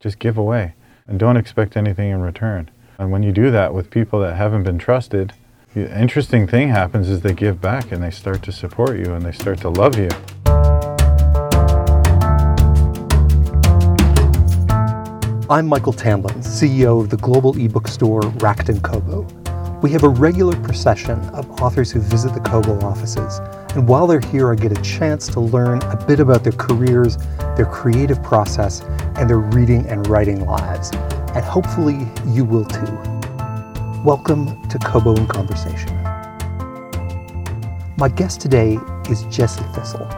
Just give away and don't expect anything in return. And when you do that with people that haven't been trusted, the interesting thing happens is they give back and they start to support you and they start to love you. I'm Michael Tamblyn, CEO of the global ebook store Rakuten Kobo. We have a regular procession of authors who visit the Kobo offices, and while they're here, I get a chance to learn a bit about their careers, their creative process, and their reading and writing lives. And hopefully, you will too. Welcome to Kobo in Conversation. My guest today is Jesse Thistle.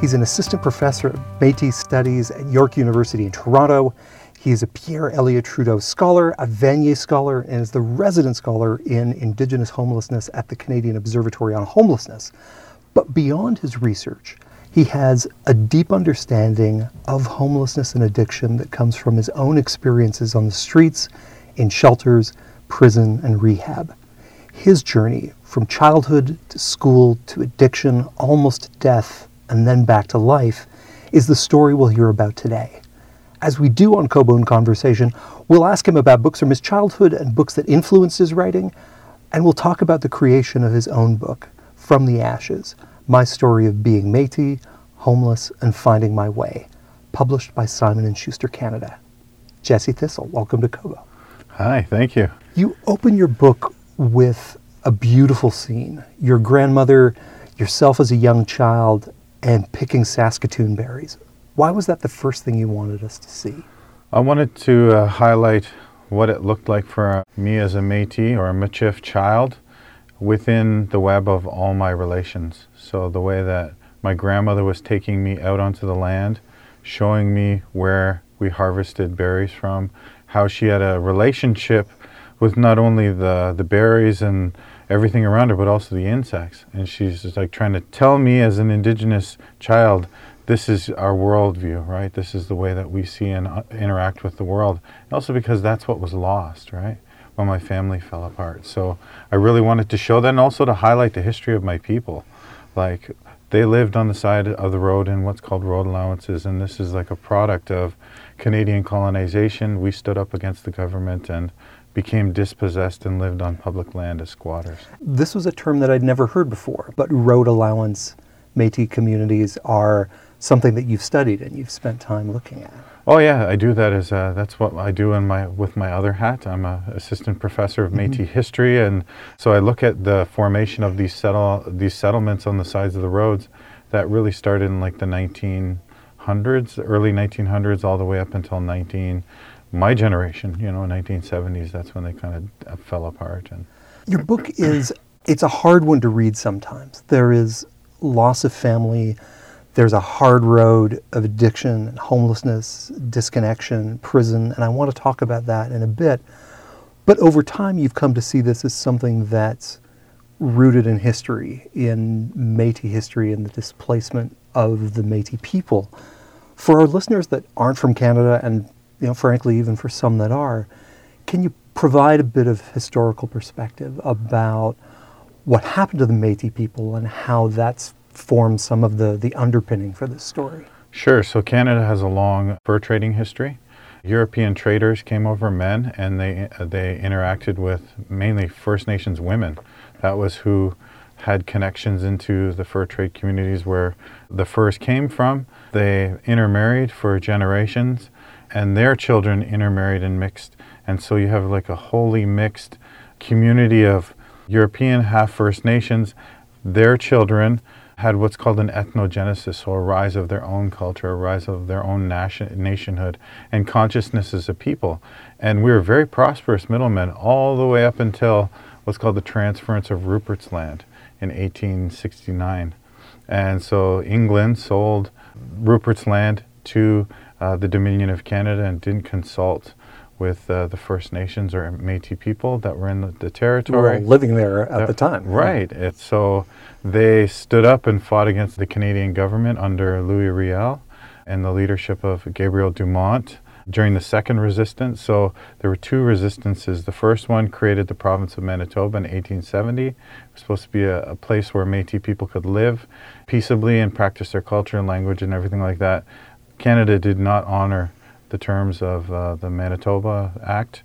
He's an assistant professor of Métis Studies at York University in Toronto he is a Pierre Elliott Trudeau Scholar, a Vanier Scholar, and is the resident scholar in Indigenous homelessness at the Canadian Observatory on Homelessness. But beyond his research, he has a deep understanding of homelessness and addiction that comes from his own experiences on the streets, in shelters, prison, and rehab. His journey from childhood to school to addiction, almost to death, and then back to life is the story we'll hear about today as we do on Kobo in Conversation, we'll ask him about books from his childhood and books that influenced his writing, and we'll talk about the creation of his own book, From the Ashes My Story of Being Métis, Homeless, and Finding My Way, published by Simon & Schuster Canada. Jesse Thistle, welcome to Kobo. Hi, thank you. You open your book with a beautiful scene. Your grandmother, yourself as a young child, and picking Saskatoon berries. Why was that the first thing you wanted us to see? I wanted to uh, highlight what it looked like for me as a Métis or a Michif child within the web of all my relations. So the way that my grandmother was taking me out onto the land, showing me where we harvested berries from, how she had a relationship with not only the, the berries and everything around her, but also the insects. And she's just like trying to tell me as an indigenous child this is our worldview, right? This is the way that we see and uh, interact with the world. Also because that's what was lost, right? When my family fell apart. So I really wanted to show that and also to highlight the history of my people. Like they lived on the side of the road in what's called road allowances, and this is like a product of Canadian colonization. We stood up against the government and became dispossessed and lived on public land as squatters. This was a term that I'd never heard before, but road allowance Métis communities are something that you've studied and you've spent time looking at. Oh yeah, I do that as uh, that's what I do in my with my other hat. I'm an assistant professor of Métis mm-hmm. history, and so I look at the formation of these settle these settlements on the sides of the roads that really started in like the 1900s, early 1900s, all the way up until 19 my generation. You know, 1970s. That's when they kind of uh, fell apart. And your book is it's a hard one to read sometimes. There is loss of family there's a hard road of addiction, and homelessness, disconnection, prison, and I want to talk about that in a bit. But over time, you've come to see this as something that's rooted in history, in Métis history, and the displacement of the Métis people. For our listeners that aren't from Canada, and you know, frankly, even for some that are, can you provide a bit of historical perspective about what happened to the Métis people and how that's form some of the, the underpinning for this story? Sure. So Canada has a long fur trading history. European traders came over men and they, they interacted with mainly First Nations women. That was who had connections into the fur trade communities where the furs came from. They intermarried for generations and their children intermarried and mixed. And so you have like a wholly mixed community of European half First Nations, their children, had what's called an ethnogenesis, or a rise of their own culture, a rise of their own nation, nationhood and consciousness as a people. And we were very prosperous middlemen all the way up until what's called the transference of Rupert's Land in 1869. And so England sold Rupert's Land to uh, the Dominion of Canada and didn't consult with uh, the First Nations or Métis people that were in the, the territory. living there at the time. Right. It, so they stood up and fought against the Canadian government under Louis Riel and the leadership of Gabriel Dumont during the second resistance. So there were two resistances. The first one created the province of Manitoba in 1870. It was supposed to be a, a place where Métis people could live peaceably and practice their culture and language and everything like that. Canada did not honor the terms of uh, the Manitoba Act.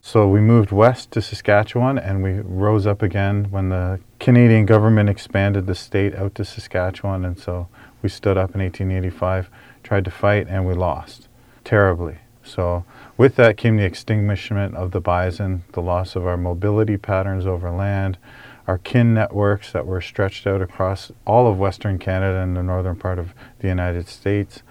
So we moved west to Saskatchewan and we rose up again when the Canadian government expanded the state out to Saskatchewan. And so we stood up in 1885, tried to fight, and we lost terribly. So with that came the extinguishment of the bison, the loss of our mobility patterns over land, our kin networks that were stretched out across all of Western Canada and the northern part of the United States.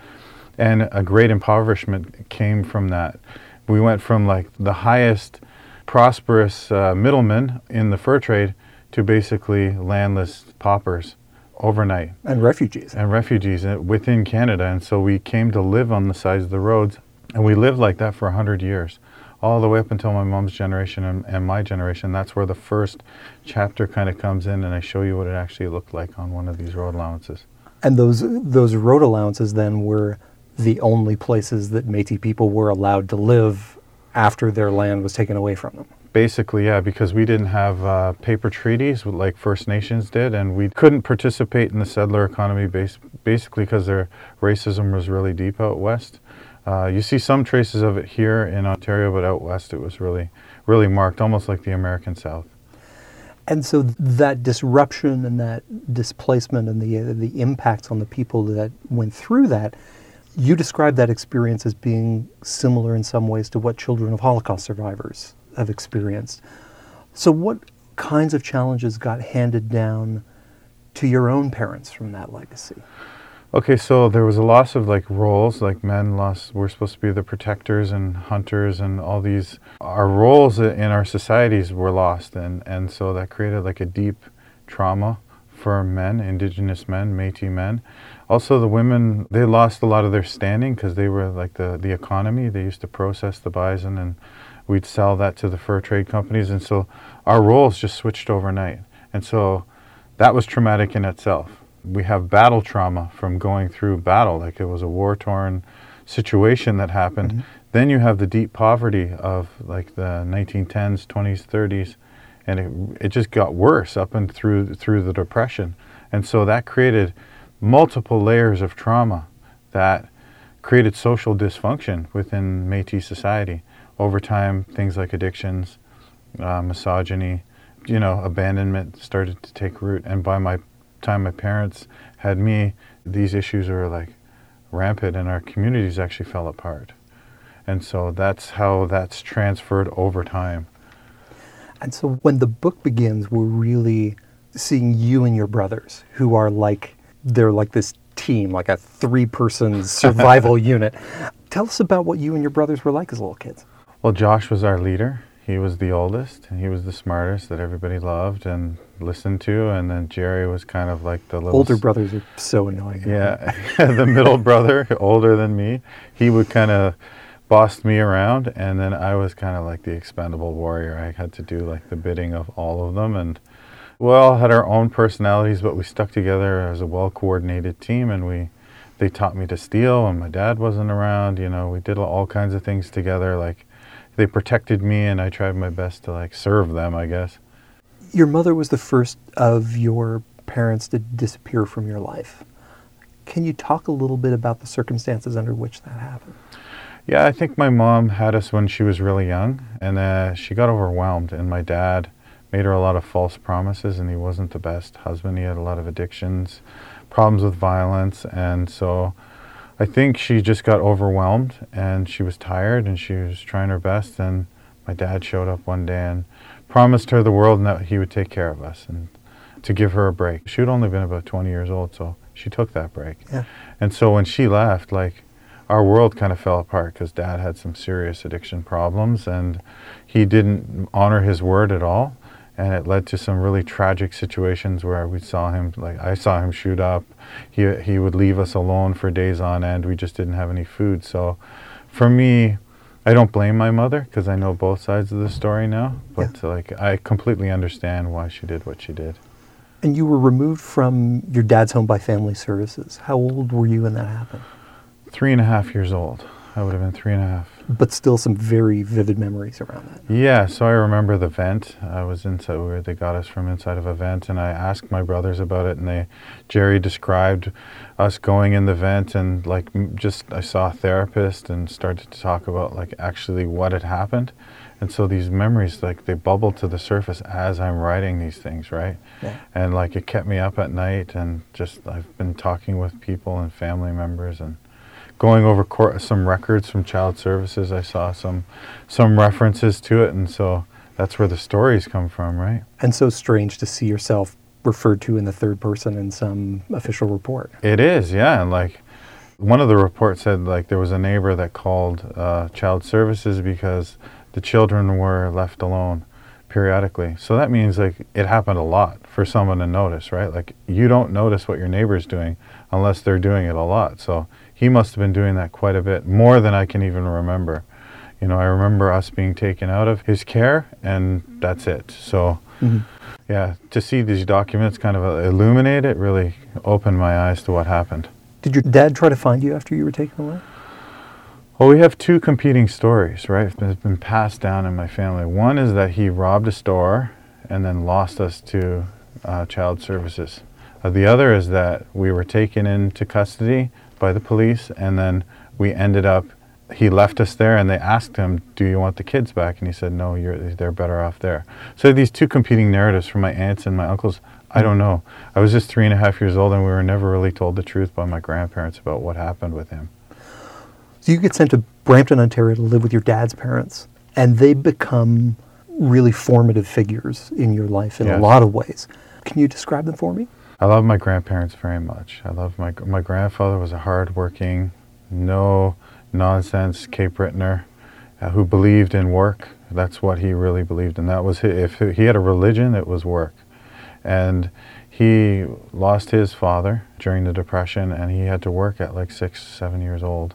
And a great impoverishment came from that. We went from like the highest prosperous uh, middlemen in the fur trade to basically landless paupers overnight. And refugees. And refugees within Canada. And so we came to live on the sides of the roads. And we lived like that for 100 years, all the way up until my mom's generation and, and my generation. That's where the first chapter kind of comes in, and I show you what it actually looked like on one of these road allowances. And those those road allowances then were the only places that Métis people were allowed to live after their land was taken away from them. Basically, yeah, because we didn't have uh, paper treaties like First Nations did, and we couldn't participate in the settler economy basically because their racism was really deep out west. Uh, you see some traces of it here in Ontario, but out west it was really, really marked, almost like the American South. And so that disruption and that displacement and the uh, the impacts on the people that went through that, you describe that experience as being similar in some ways to what children of Holocaust survivors have experienced. So, what kinds of challenges got handed down to your own parents from that legacy? Okay, so there was a loss of like roles, like men lost, we're supposed to be the protectors and hunters and all these. Our roles in our societies were lost, and, and so that created like a deep trauma for men, indigenous men, Metis men. Also, the women, they lost a lot of their standing because they were like the, the economy. They used to process the bison and we'd sell that to the fur trade companies. And so our roles just switched overnight. And so that was traumatic in itself we have battle trauma from going through battle, like it was a war torn situation that happened. Mm-hmm. Then you have the deep poverty of like the 1910s, 20s, 30s, and it, it just got worse up and through through the depression, and so that created multiple layers of trauma that created social dysfunction within Métis society. Over time, things like addictions, uh, misogyny, you know, abandonment started to take root, and by my time my parents had me, these issues were like rampant and our communities actually fell apart. And so that's how that's transferred over time. And so when the book begins, we're really seeing you and your brothers who are like, they're like this team, like a three person survival unit. Tell us about what you and your brothers were like as little kids. Well, Josh was our leader. He was the oldest and he was the smartest that everybody loved and listened to. And then Jerry was kind of like the little. Older s- brothers are so annoying. Yeah. the middle brother, older than me, he would kind of bossed me around. And then I was kind of like the expendable warrior. I had to do like the bidding of all of them. And we all had our own personalities, but we stuck together as a well coordinated team. And we. They taught me to steal when my dad wasn't around. You know, we did all kinds of things together, like they protected me and I tried my best to like serve them, I guess. Your mother was the first of your parents to disappear from your life. Can you talk a little bit about the circumstances under which that happened? Yeah, I think my mom had us when she was really young, and uh, she got overwhelmed. And my dad made her a lot of false promises, and he wasn't the best husband. He had a lot of addictions, problems with violence, and so I think she just got overwhelmed and she was tired and she was trying her best. And my dad showed up one day and promised her the world and that he would take care of us and to give her a break. She had only been about 20 years old, so she took that break. Yeah. And so when she left, like, our world kind of fell apart because dad had some serious addiction problems and he didn't honor his word at all and it led to some really tragic situations where we saw him like I saw him shoot up. He he would leave us alone for days on end. We just didn't have any food. So for me, I don't blame my mother because I know both sides of the story now, but yeah. like I completely understand why she did what she did. And you were removed from your dad's home by family services. How old were you when that happened? Three and a half years old. I would have been three and a half. But still some very vivid memories around that. Yeah, so I remember the vent. I was inside where they got us from inside of a vent, and I asked my brothers about it, and they, Jerry described us going in the vent, and like just I saw a therapist and started to talk about like actually what had happened, and so these memories like they bubble to the surface as I'm writing these things, right? Yeah. And like it kept me up at night, and just I've been talking with people and family members and going over cor- some records from child services, I saw some some references to it, and so that's where the stories come from, right? And so strange to see yourself referred to in the third person in some official report. It is, yeah, and like one of the reports said like there was a neighbor that called uh, child services because the children were left alone periodically. So that means like it happened a lot for someone to notice, right? Like you don't notice what your neighbor's doing unless they're doing it a lot. So he must have been doing that quite a bit, more than I can even remember. You know, I remember us being taken out of his care, and that's it. So, Mm-hmm. yeah, to see these documents kind of illuminate it really opened my eyes to what happened. Did your dad try to find you after you were taken away? Well, we have two competing stories, right? It's been passed down in my family. One is that he robbed a store and then lost us to uh, child services. Uh, the other is that we were taken into custody by the police, and then we ended up. He left us there, and they asked him, "Do you want the kids back?" And he said, "No, you're, they're better off there." So these two competing narratives from my aunts and my uncles. I don't know. I was just three and a half years old, and we were never really told the truth by my grandparents about what happened with him. So you get sent to Brampton, Ontario to live with your dad's parents, and they become really formative figures in your life in a lot of ways. Can you describe them for me? I love my grandparents very much. I love my my grandfather was a hardworking, no nonsense Cape Bretoner, uh, who believed in work. That's what he really believed in. That was hi if he had a religion, it was work. And he lost his father during the depression, and he had to work at like six, seven years old,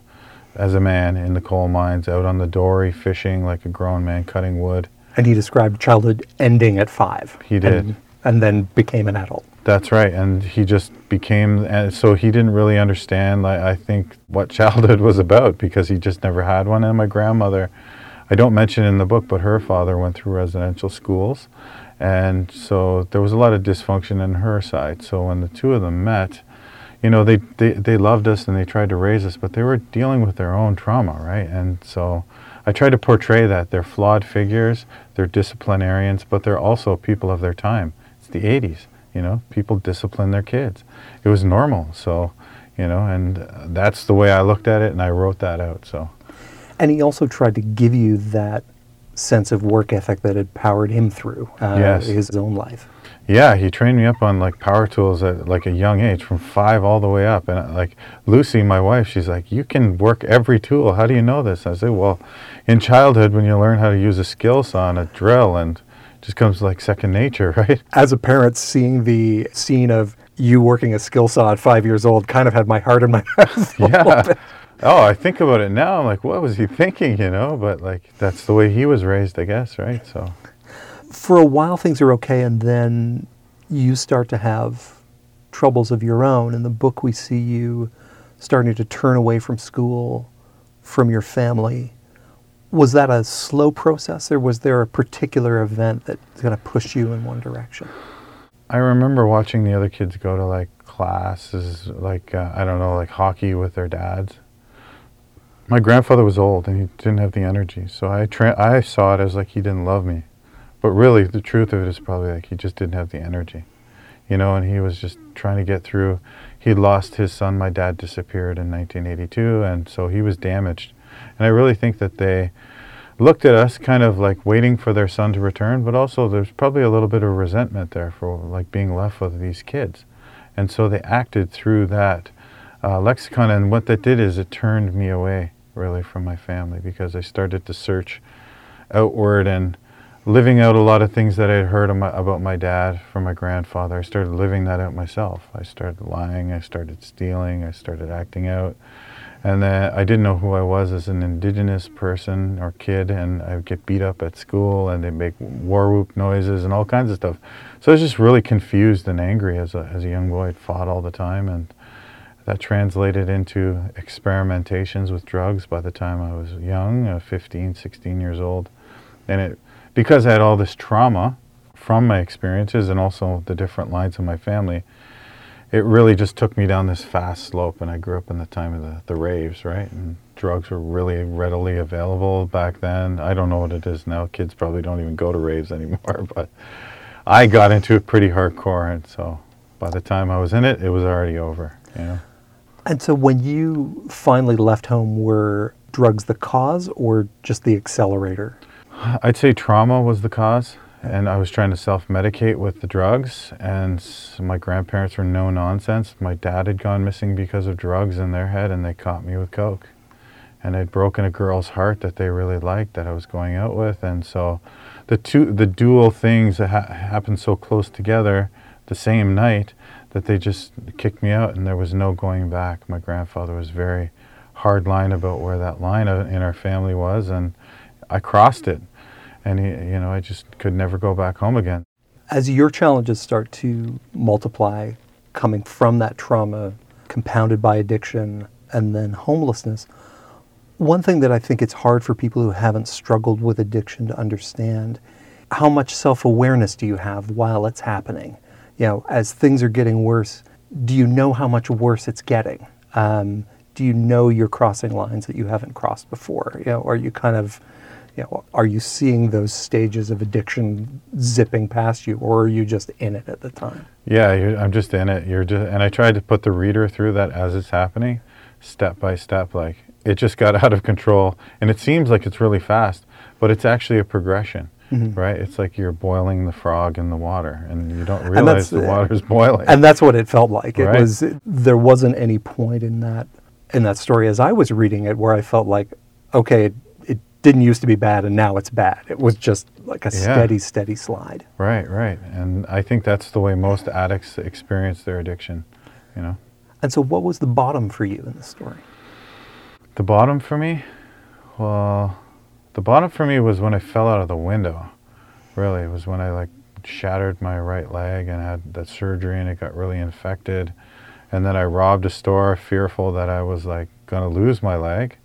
as a man in the coal mines, out on the dory, fishing like a grown man, cutting wood. And he described childhood ending at five. He did. And, and then became an adult. That's right, and he just became, and so he didn't really understand. Like, I think what childhood was about because he just never had one. And my grandmother, I don't mention in the book, but her father went through residential schools, and so there was a lot of dysfunction in her side. So when the two of them met, you know, they they, they loved us and they tried to raise us, but they were dealing with their own trauma, right? And so I try to portray that they're flawed figures, they're disciplinarians, but they're also people of their time. The 80s, you know, people discipline their kids. It was normal, so, you know, and uh, that's the way I looked at it, and I wrote that out, so. And he also tried to give you that sense of work ethic that had powered him through uh, Yes. his own life. Yeah, he trained me up on like power tools at like a young age, from five all the way up. And uh, like Lucy, my wife, she's like, "You can work every tool. How do you know this?" I say, "Well, in childhood, when you learn how to use a skill saw and a drill, and just comes like second nature, right?" As a parent, seeing the scene of you working a skill saw at five years old kind of had my heart in my mouth. yeah. Oh, I think about it now. I'm like, what was he thinking? You know, but like that's the way he was raised, I guess, right? So. For a while, things are okay, and then you start to have troubles of your own. In the book, we see you starting to turn away from school, from your family. Was that a slow process, or was there a particular event that kind of pushed you in one direction? I remember watching the other kids go to like classes, like uh, I don't know, like hockey with their dads. My grandfather was old and he didn't have the energy, so I tra- I saw it as like he didn't love me, but really the truth of it is probably like he just didn't have the energy, you know, and he was just trying to get through. He lost his son. My dad disappeared in 1982, and so he was damaged, and I really think that they looked at us kind of like waiting for their son to return, but also there's probably a little bit of resentment there for like being left with these kids. And so they acted through that uh, lexicon. And what that did is it turned me away really from my family because I started to search outward and living out a lot of things that I had heard about my dad from my grandfather. I started living that out myself. I started lying, I started stealing, I started acting out. And then I didn't know who I was as an indigenous person or kid, and I would get beat up at school, and they'd make war whoop noises and all kinds of stuff. So I was just really confused and angry as a, as a young boy. I'd fought all the time, and That translated into experimentations with drugs by the time I was young, uh, 15, 16 years old. And it, because I had all this trauma from my experiences and also the different lines of my family, it really just took me down this fast slope. And I grew up in the time of the, the raves, right? And drugs were really readily available back then. I don't know what it is now. Kids probably don't even go to raves anymore, but I got into it pretty hardcore. And so by the time I was in it, it was already over, you know? And so when you finally left home, were drugs the cause or just the accelerator? I'd say trauma was the cause and I was trying to self medicate with the drugs. And my grandparents were no nonsense. My dad had gone missing because of drugs in their head, and they caught me with coke. And I'd broken a girl's heart that they really liked that I was going out with, and so the two, the dual things that ha- happened so close together, the same night, that they just kicked me out, and there was no going back. My grandfather was very hard line about where that line in our family was, and I crossed it and you know, I just could never go back home again. As your challenges start to multiply, coming from that trauma, compounded by addiction, and then homelessness, one thing that I think it's hard for people who haven't struggled with addiction to understand how much self awareness do you have while it's happening? You know, as things are getting worse, do you know how much worse it's getting? Um, do you know you're crossing lines that you haven't crossed before? You know, are you kind of you know, are you seeing those stages of addiction zipping past you, or are you just in it at the time? Yeah, I'm just in it. You're just, and I tried to put the reader through that as it's happening, step by step. Like it just got out of control, and it seems like it's really fast, but it's actually a progression. Mm-hmm. Right, it's like you're boiling the frog in the water, and you don't realize the water's boiling. And that's what it felt like. It right? was it, there wasn't any point in that in that story as I was reading it where I felt like, okay, didn't used to be bad and now it's bad. It was just like a yeah. steady, steady slide. Right, right. And I think that's the way most addicts experience their addiction, you know. And so what was the bottom for you in the story? The bottom for me? Well, the bottom for me was when I fell out of the window. Really, it was when I like shattered my right leg and had that surgery and it got really infected. And then I robbed a store fearful that I was like going to lose my leg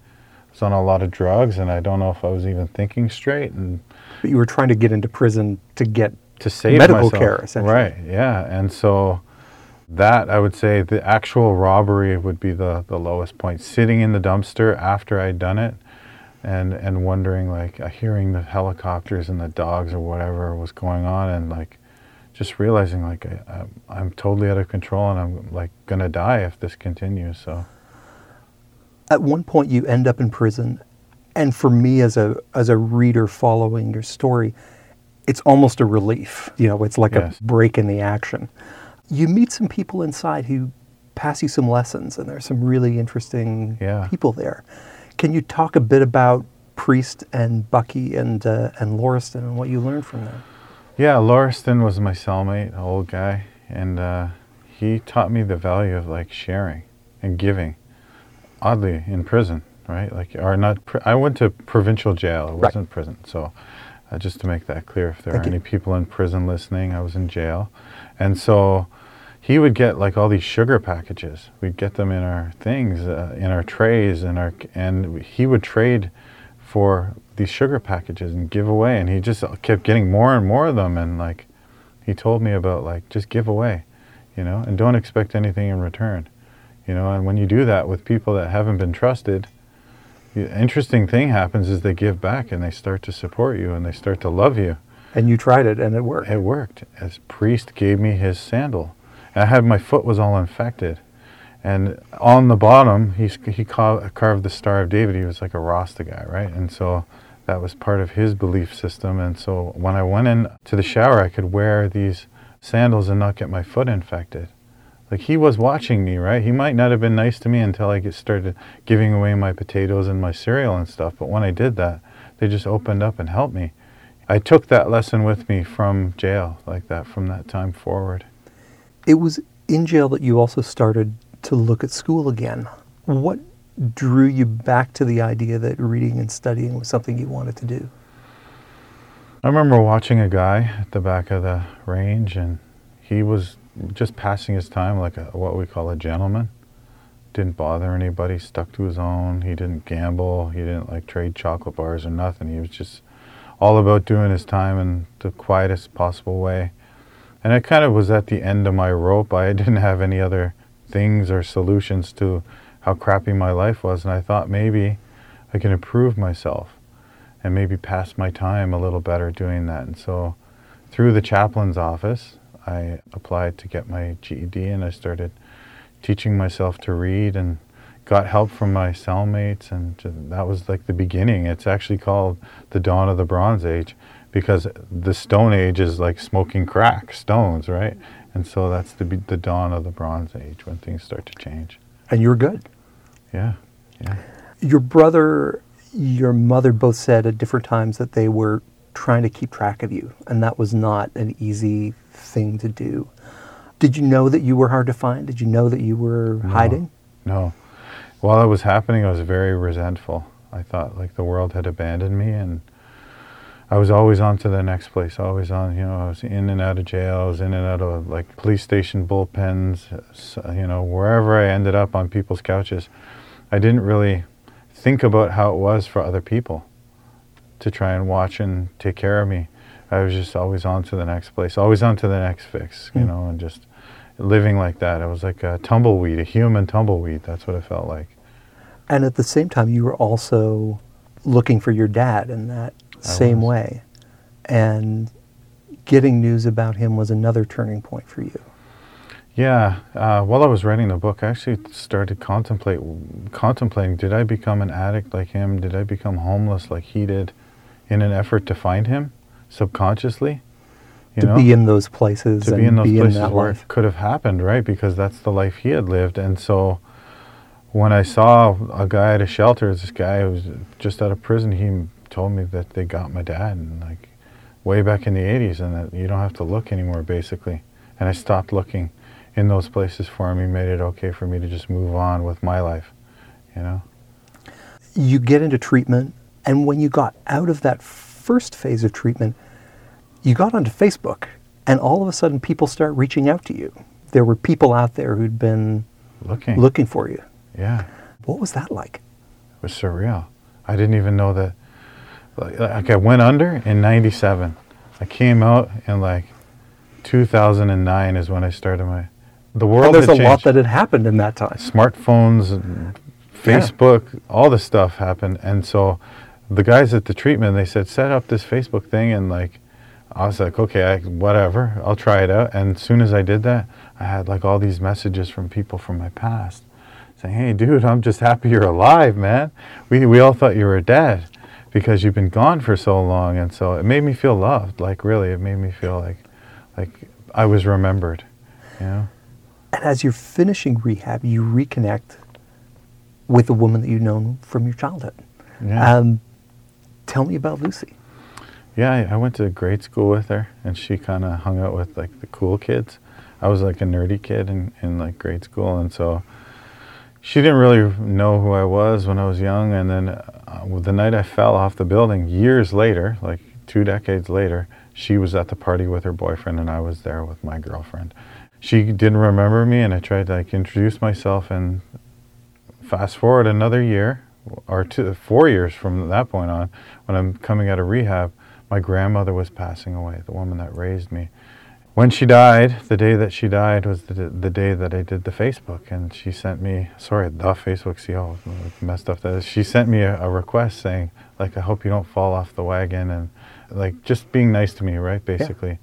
was on a lot of drugs, and I don't know if I was even thinking straight. And but you were trying to get into prison to get to save medical myself. care, essentially. Right. Yeah. And so that I would say the actual robbery would be the the lowest point. Sitting in the dumpster after I'd done it, and and wondering like uh, hearing the helicopters and the dogs or whatever was going on, and like just realizing like I, I'm totally out of control and I'm like gonna die if this continues. So at one point you end up in prison. And for me as a as a reader following your story it's almost a relief. You know it's like yes. a break in the action. You meet some people inside who pass you some lessons and there's some really interesting yeah. people there. Can you talk a bit about priest and bucky and uh, and lauriston and what you learned from them? Yeah lauriston was my cellmate old guy. And uh, he taught me the value of like sharing and giving oddly in prison, right? Like, or not. I went to provincial jail. It wasn't right. prison. So, uh, just to make that clear, if there Thank are you. any people in prison listening, I was in jail, and so he would get like all these sugar packages. We'd get them in our things, uh, in our trays, and our and he would trade for these sugar packages and give away. And he just kept getting more and more of them. And like, he told me about like just give away, you know, and don't expect anything in return. You know, and when you do that with people that haven't been trusted, the interesting thing happens is they give back and they start to support you and they start to love you. And you tried it and it worked. It worked. As priest gave me his sandal. And I had my foot was all infected. And on the bottom, he, he carved the Star of David. He was like a Rasta guy, right? And so that was part of his belief system. And so when I went in to the shower, I could wear these sandals and not get my foot infected like he was watching me, right? He might not have been nice to me until I get started giving away my potatoes and my cereal and stuff. But when I did that, they just opened up and helped me. I took that lesson with me from jail, like that, from that time forward. It was in jail that you also started to look at school again. What drew you back to the idea that reading and studying was something you wanted to do? I remember watching a guy at the back of the range, and he was just passing his time like a, what we call a gentleman. didn't bother anybody, stuck to his own. He didn't gamble. He didn't like trade chocolate bars or nothing. He was just all about doing his time in the quietest possible way. And I kind of was at the end of my rope. I didn't have any other things or solutions to how crappy my life was. And I thought maybe I can improve myself and maybe pass my time a little better doing that. And so through the chaplain's office, I applied to get my GED and I started teaching myself to read and got help from my cellmates and that was like the beginning. It's actually called the dawn of the bronze age because the stone age is like smoking crack stones right? And so that's the the dawn of the bronze age when things start to change. And you're good. Yeah yeah. Your brother your mother both said at different times that they were trying to keep track of you and that was not an easy thing to do did you know that you were hard to find? Did you know that you were no, hiding? No. While it was happening, I was very resentful. I thought like the world had abandoned me and I was always on to the next place, always on, you know, I was in and out of jail, I was in and out of like police station bullpens, you know, wherever I ended up on people's couches. I didn't really think about how it was for other people to try and watch and take care of me. I was just always on to the next place, always on to the next fix, you mm. know, and just living like that. It was like a tumbleweed, a human tumbleweed. That's what it felt like. And at the same time, you were also looking for your dad in that same way. And getting news about him was another turning point for you. Yeah, uh, while I was writing the book, I actually started contemplate contemplating: Did I become an addict like him? Did I become homeless like he did, in an effort to find him? subconsciously. to know? be in those places to be in those be places in where life. it could have happened, right? Because that's the life he had lived. And so when I saw a guy at a shelter, this guy who was just out of prison, he told me that they got my dad and like way back in the 80s and that you don't have to look anymore basically. And I stopped looking in those places for him. He made it okay for me to just move on with my life, you know. You get into treatment and when you got out of that first phase of treatment, you got onto Facebook, and all of a sudden people start reaching out to you. There were people out there who'd been looking looking for you. Yeah. What was that like? It was surreal. I didn't even know that. Like, I went under in '97. I came out in like 2009 is when I started my. The world. And there's a changed. lot that had happened in that time. Smartphones, Facebook, yeah. all this stuff happened, and so the guys at the treatment they said set up this Facebook thing and like I was like okay I, whatever I'll try it out. And as soon as I did that I had like all these messages from people from my past saying hey dude I'm just happy you're alive man. We we all thought you were dead because you've been gone for so long and so it made me feel loved like really it made me feel like like I was remembered you know? And as you're finishing rehab you reconnect with a woman that you've known from your childhood. Yeah. Um, Tell me about Lucy. Yeah, I, I went to grade school with her, and she kind of hung out with like the cool kids. I was like a nerdy kid in, in like grade school, and so she didn't really know who I was when I was young. And then uh, the night I fell off the building, years later, like two decades later, she was at the party with her boyfriend, and I was there with my girlfriend. She didn't remember me, and I tried to like introduce myself. And fast forward another year, or two, four years from that point on, when I'm coming out of rehab, my grandmother was passing away, the woman that raised me. When she died, the day that she died was the, the day that I did the Facebook, and she sent me, sorry, the Facebook, see how messed up that is. She sent me a, a request saying, like, I hope you don't fall off the wagon, and like just being nice to me, right, basically. Yeah.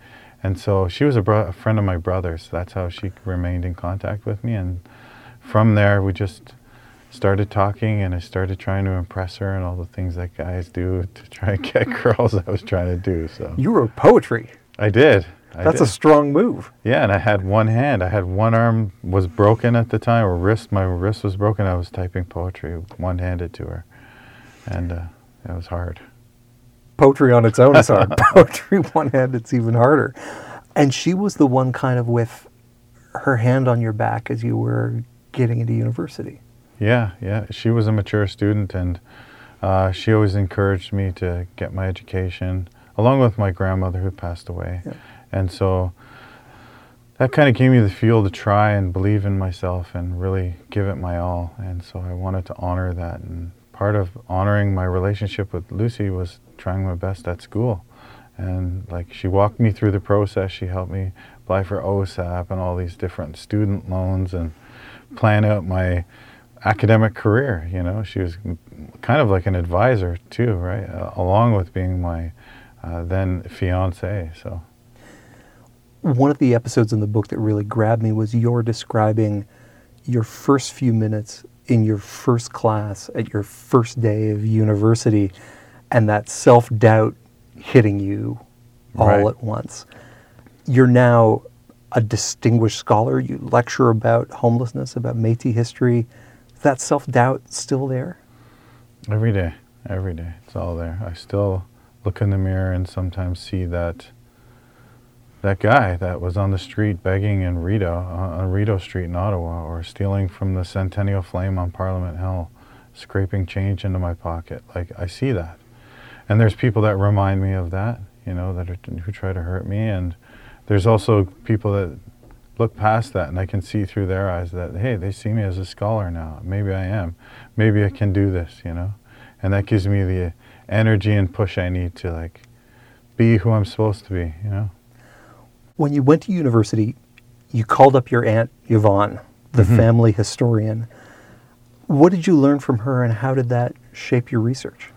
And so she was a, bro- a friend of my brother's. That's how she remained in contact with me, and from there we just started talking and I started trying to impress her and all the things that guys do to try and get girls I was trying to do. So You wrote poetry. I did. I That's did. a strong move. Yeah, and I had one hand. I had one arm was broken at the time, or wrist. My wrist was broken. I was typing poetry one-handed to her, and uh, it was hard. Poetry on its own is hard. poetry one-handed, it's even harder. And she was the one kind of with her hand on your back as you were getting into university. Yeah, yeah. She was a mature student, and uh, she always encouraged me to get my education, along with my grandmother who passed away. Yeah. And so that kind of gave me the fuel to try and believe in myself and really give it my all. And so I wanted to honor that. And part of honoring my relationship with Lucy was trying my best at school. And like she walked me through the process. She helped me apply for OSAP and all these different student loans and plan out my academic career. You know, she was kind of like an advisor too, right? Uh, along with being my uh, then fiance. So one of the episodes in the book that really grabbed me was your describing your first few minutes in your first class at your first day of university and that self doubt hitting you all right. at once. You're now a distinguished scholar. You lecture about homelessness, about Metis history. That self doubt still there? Every day, every day. It's all there. I still look in the mirror and sometimes see that that guy that was on the street begging in Rideau, uh, on Rideau Street in Ottawa, or stealing from the Centennial Flame on Parliament Hill, scraping change into my pocket. Like I see that, and there's people that remind me of that, you know, that are, who try to hurt me, and there's also people that look past that, and I can see through their eyes that hey, they see me as a scholar now. Maybe I am. Maybe I can do this, you know, and that gives me the energy and push I need to like be who I'm supposed to be, you know. When you went to university, you called up your aunt Yvonne, the mm-hmm. family historian. What did you learn from her, and how did that shape your research?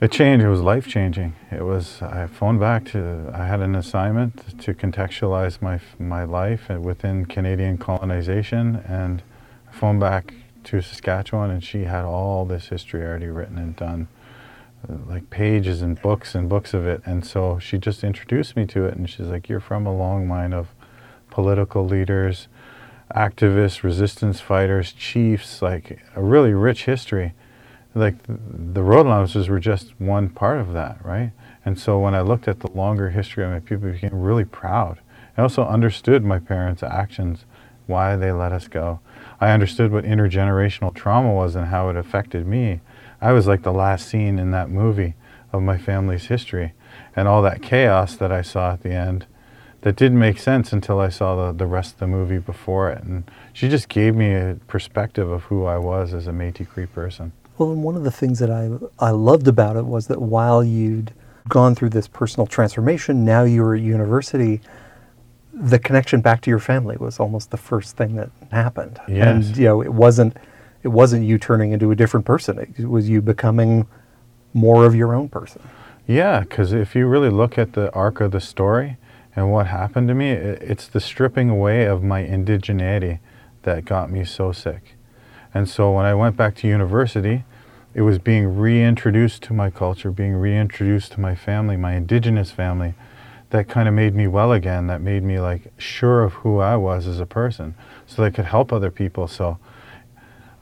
It changed. It was life changing. It was. I phoned back to. I had an assignment to contextualize my my life within Canadian colonization, and I phoned back to Saskatchewan, and she had all this history already written and done uh, like pages and books and books of it. And so she just introduced me to it, and she's like, "You're from a long line of political leaders, activists, resistance fighters, chiefs, like a really rich history." Like the, road allowances were just one part of that, right? And so when I looked at the longer history of my people, became really proud. I also understood my parents' actions, why they let us go. I understood what intergenerational trauma was and how it affected me I was like the last scene in that movie of my family's history. And all that chaos that I saw at the end that didn't make sense until I saw the, the rest of the movie before it. And she just gave me a perspective of who I was as a Métis Cree person. Well, and one of the things that I, I loved about it was that while you'd gone through this personal transformation, now you were at university, the connection back to your family was almost the first thing that happened. Yes. And, you know, it wasn't it wasn't you turning into a different person. It was you becoming more of your own person. Yeah, because if you really look at the arc of the story and what happened to me, it's the stripping away of my indigeneity that got me so sick. And so when I went back to university, it was being reintroduced to my culture, being reintroduced to my family, my indigenous family, that kind of made me well again, that made me like sure of who I was as a person, so that I could help other people. So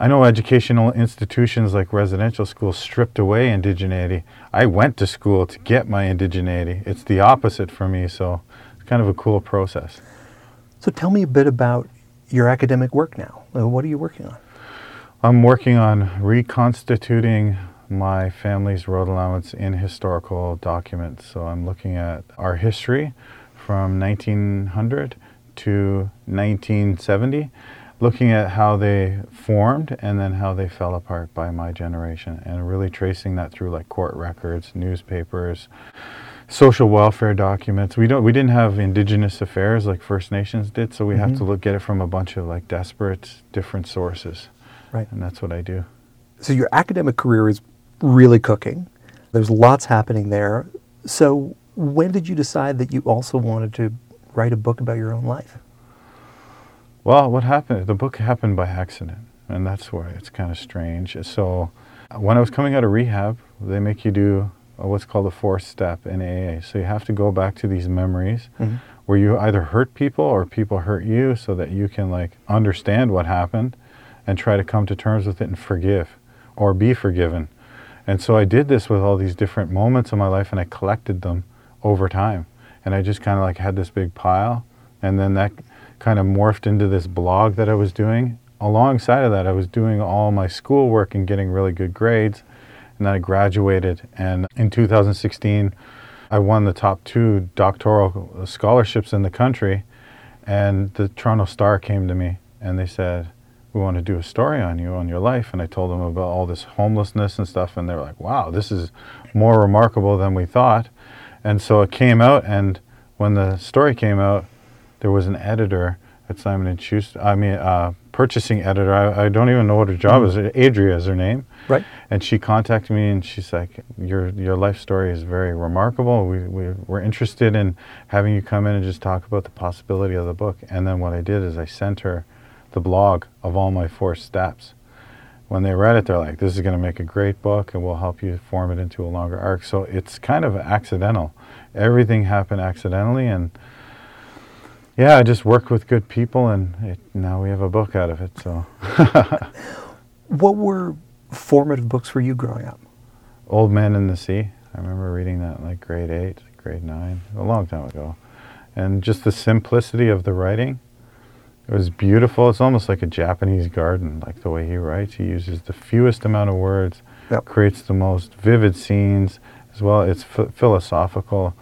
I know educational institutions like residential schools stripped away indigeneity. I went to school to get my indigeneity. It's the opposite for me, so it's kind of a cool process. So tell me a bit about your academic work now. What are you working on? I'm working on reconstituting my family's road allowance in historical documents. So I'm looking at our history from 1900 to 1970 looking at how they formed and then how they fell apart by my generation and really tracing that through like court records, newspapers, social welfare documents. We don't we didn't have indigenous affairs like First Nations did, so we mm-hmm. have to look at it from a bunch of like desperate different sources. Right. And that's what I do. So your academic career is really cooking. There's lots happening there. So when did you decide that you also wanted to write a book about your own life? Well, what happened? The book happened by accident, and that's why it's kind of strange. So, when I was coming out of rehab, they make you do what's called a fourth step in AA. So you have to go back to these memories mm-hmm. where you either hurt people or people hurt you, so that you can like understand what happened and try to come to terms with it and forgive or be forgiven. And so I did this with all these different moments of my life, and I collected them over time. And I just kind of like had this big pile, and then that kind of morphed into this blog that I was doing. Alongside of that, I was doing all my schoolwork and getting really good grades. And then I graduated. And in 2016, I won the top two doctoral scholarships in the country. And the Toronto Star came to me and they said, we want to do a story on you, on your life. And I told them about all this homelessness and stuff. And they're like, wow, this is more remarkable than we thought. And so it came out. And when the story came out, there was an editor at Simon and Schuster. I mean, uh, purchasing editor. I, I, don't even know what her job mm-hmm. is. Adria is her name. Right. And she contacted me and she's like, "Your your life story is very remarkable. We, we we're interested in having you come in and just talk about the possibility of the book." And then what I did is I sent her the blog of all my four steps. When they read it, they're like, "This is going to make a great book, and we'll help you form it into a longer arc." So it's kind of accidental. Everything happened accidentally, and yeah, I just worked with good people, and it, now we have a book out of it. So, what were formative books for you growing up? Old Man in the Sea. I remember reading that in like grade eight, grade nine, a long time ago, and just the simplicity of the writing. It was beautiful. It's almost like a Japanese garden, like the way he writes. He uses the fewest amount of words, yep. creates the most vivid scenes as well. It's f- philosophical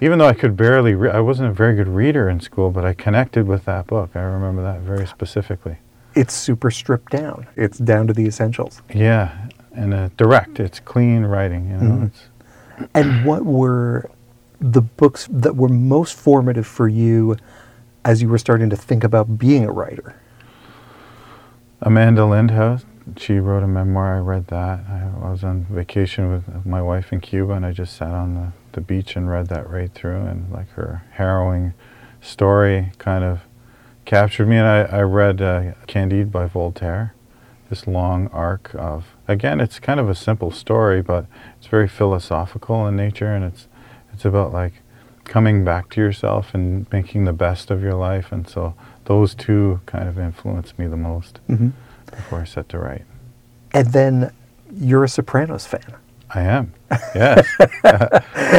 even though I could barely, re- I wasn't a very good reader in school, but I connected with that book. I remember that very specifically. It's super stripped down. It's down to the essentials. Yeah, and uh, direct. It's clean writing. You know. Mm-hmm. and what were the books that were most formative for you as you were starting to think about being a writer? Amanda Lindhout. She wrote a memoir. I read that. I was on vacation with my wife in Cuba, and I just sat on the the beach and read that right through, and like her harrowing story kind of captured me. And I, I read uh, Candide by Voltaire, this long arc of, again, it's kind of a simple story, but it's very philosophical in nature, and it's, it's about like coming back to yourself and making the best of your life. And so those two kind of influenced me the most mm-hmm. before I set to write. And then you're a Sopranos fan. I am. Yes.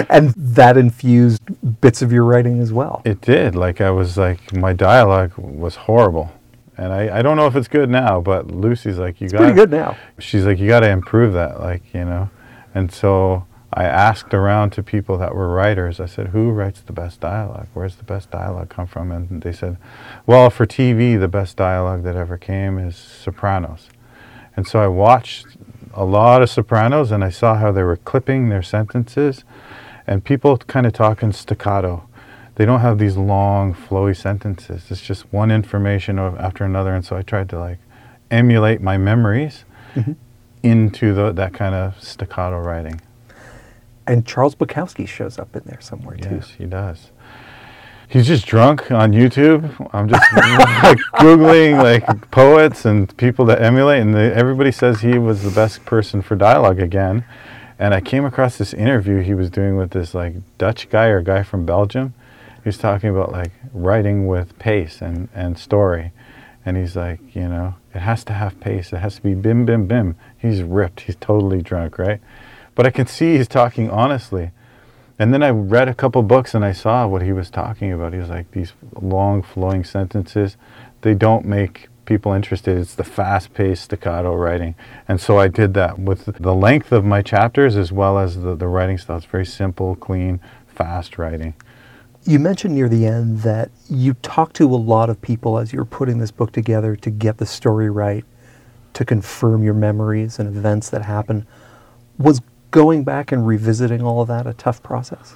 and that infused bits of your writing as well. It did. Like I was like my dialogue was horrible. And I, I don't know if it's good now, but Lucy's like you got pretty good now. She's like you got to improve that, like you know. And so I asked around to people that were writers. I said, "Who writes the best dialogue? Where's the best dialogue come from?" And they said, "Well, for TV, the best dialogue that ever came is Sopranos." And so I watched a lot of sopranos and I saw how they were clipping their sentences and people kind of talk in staccato. They don't have these long, flowy sentences. It's just one information after another. And so I tried to like emulate my memories mm-hmm. into the, that kind of staccato writing. And Charles Bukowski shows up in there somewhere yes, too. Yes, he does he's just drunk on YouTube. I'm just like googling like poets and people to emulate, and the, everybody says he was the best person for dialogue again. And I came across this interview he was doing with this like Dutch guy or guy from Belgium. He was talking about like writing with pace and, and story. And he's like, you know, it has to have pace. It has to be bim, bim, bim. He's ripped. He's totally drunk, right? But I can see he's talking honestly. And then I read a couple books and I saw what he was talking about. He was like, these long flowing sentences, they don't make people interested. It's the fast paced staccato writing. And so I did that with the length of my chapters as well as the, the writing style. It's very simple, clean, fast writing. You mentioned near the end that you talked to a lot of people as you were putting this book together to get the story right, to confirm your memories and events that happened. Was going back and revisiting all of that a tough process?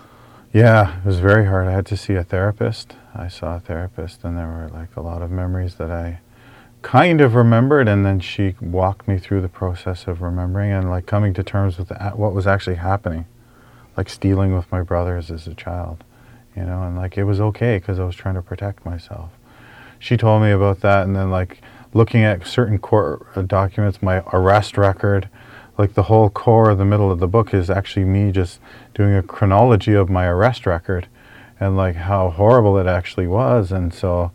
Yeah, it was very hard. I had to see a therapist. I saw a therapist, and there were like a lot of memories that I kind of remembered, and then she walked me through the process of remembering and like coming to terms with what was actually happening, like stealing with my brothers as a child, you know, and like it was okay because I was trying to protect myself. She told me about that, and then like looking at certain court uh, documents, my arrest record like the whole core of the middle of the book is actually me just doing a chronology of my arrest record and like how horrible it actually was. And so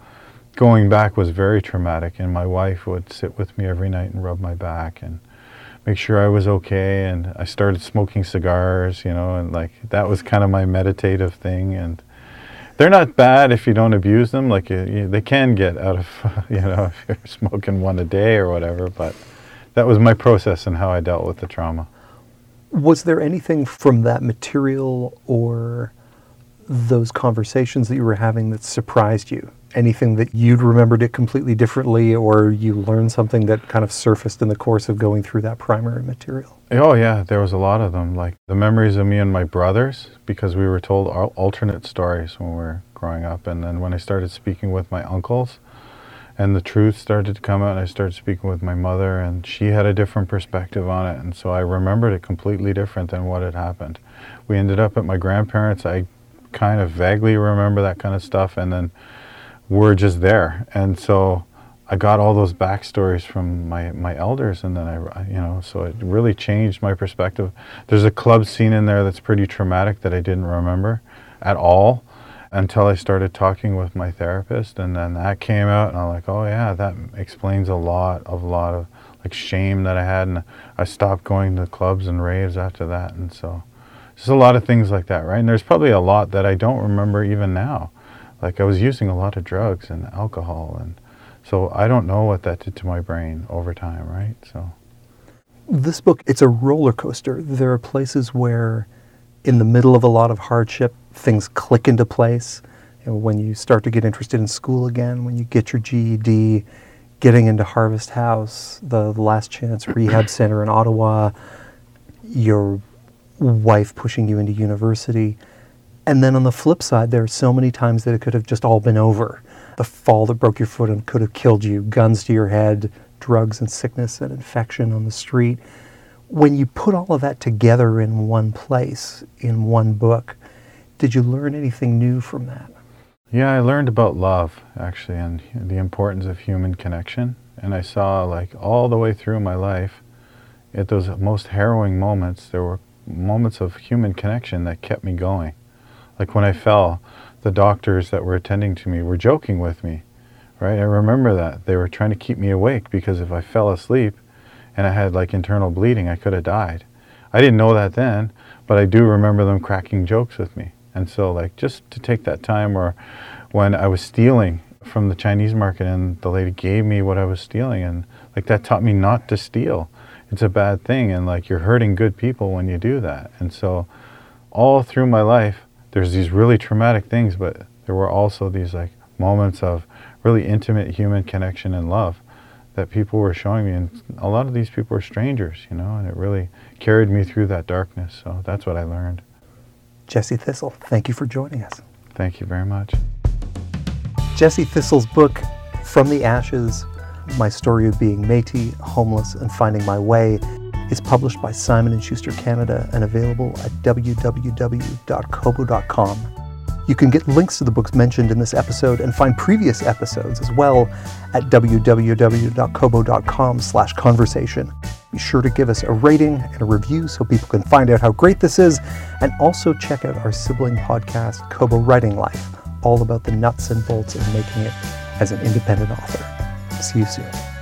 going back was very traumatic and my wife would sit with me every night and rub my back and make sure I was okay. And I started smoking cigars you know and like that was kind of my meditative thing. And they're not bad if you don't abuse them. Like you, you, they can get out of you know if you're smoking one a day or whatever but that was my process and how I dealt with the trauma. Was there anything from that material or those conversations that you were having that surprised you? anything that you'd remembered it completely differently or you learned something that kind of surfaced in the course of going through that primary material? Oh, yeah, there was a lot of them. Like the memories of me and my brothers, because we were told alternate stories when we were growing up. And then when I started speaking with my uncles, and the truth started to come out, and I started speaking with my mother, and she had a different perspective on it. And so I remembered it completely different than what had happened. We ended up at my grandparents'. I kind of vaguely remember that kind of stuff, and then we're just there. And so I got all those backstories from my, my elders, and then I, you know, so it really changed my perspective. There's a club scene in there that's pretty traumatic that I didn't remember at all until I started talking with my therapist, and then that came out, and I'm like, oh yeah, that explains a lot of a lot of like shame that I had, and I stopped going to clubs and raves after that, and so just a lot of things like that, right? And there's probably a lot that I don't remember even now. Like I was using a lot of drugs and alcohol, and so I don't know what that did to my brain over time, right? So this book, it's a roller coaster. There are places where, in the middle of a lot of hardship, things click into place. You know, when you start to get interested in school again, when you get your GED, getting into Harvest House, the Last Chance Rehab Center in Ottawa, your wife pushing you into university. And then on the flip side, there are so many times that it could have just all been over. The fall that broke your foot and could have killed you, guns to your head, drugs and sickness and infection on the street. When you put all of that together in one place, in one book, did you learn anything new from that? Yeah, I learned about love, actually, and the importance of human connection. And I saw, like, all the way through my life, at those most harrowing moments, there were moments of human connection that kept me going. Like when I fell, the doctors that were attending to me were joking with me, right? I remember that. They were trying to keep me awake because if I fell asleep and I had like internal bleeding, I could have died. I didn't know that then, but I do remember them cracking jokes with me. And so, like, just to take that time or when I was stealing from the Chinese market and the lady gave me what I was stealing, and like that taught me not to steal. It's a bad thing and like you're hurting good people when you do that. And so all through my life there's these really traumatic things but there were also these like moments of really intimate human connection and love that people were showing me. And a lot of these people were strangers you know and it really carried me through that darkness. So that's what i learned jesse thistle. Thank you for joining us. Thank you very much. Jesse thistle's book from the ashes my story of being Métis, homeless, and finding my way is published by Simon & Schuster Canada and available at www.kobo.com. You can get links to the books mentioned in this episode and find previous episodes as well at www.kobo.com slash conversation. Be sure to give us a rating and a review so people can find out how great this is, and also check out our sibling podcast, Kobo Writing Life, all about the nuts and bolts of making it as an independent author. See you soon.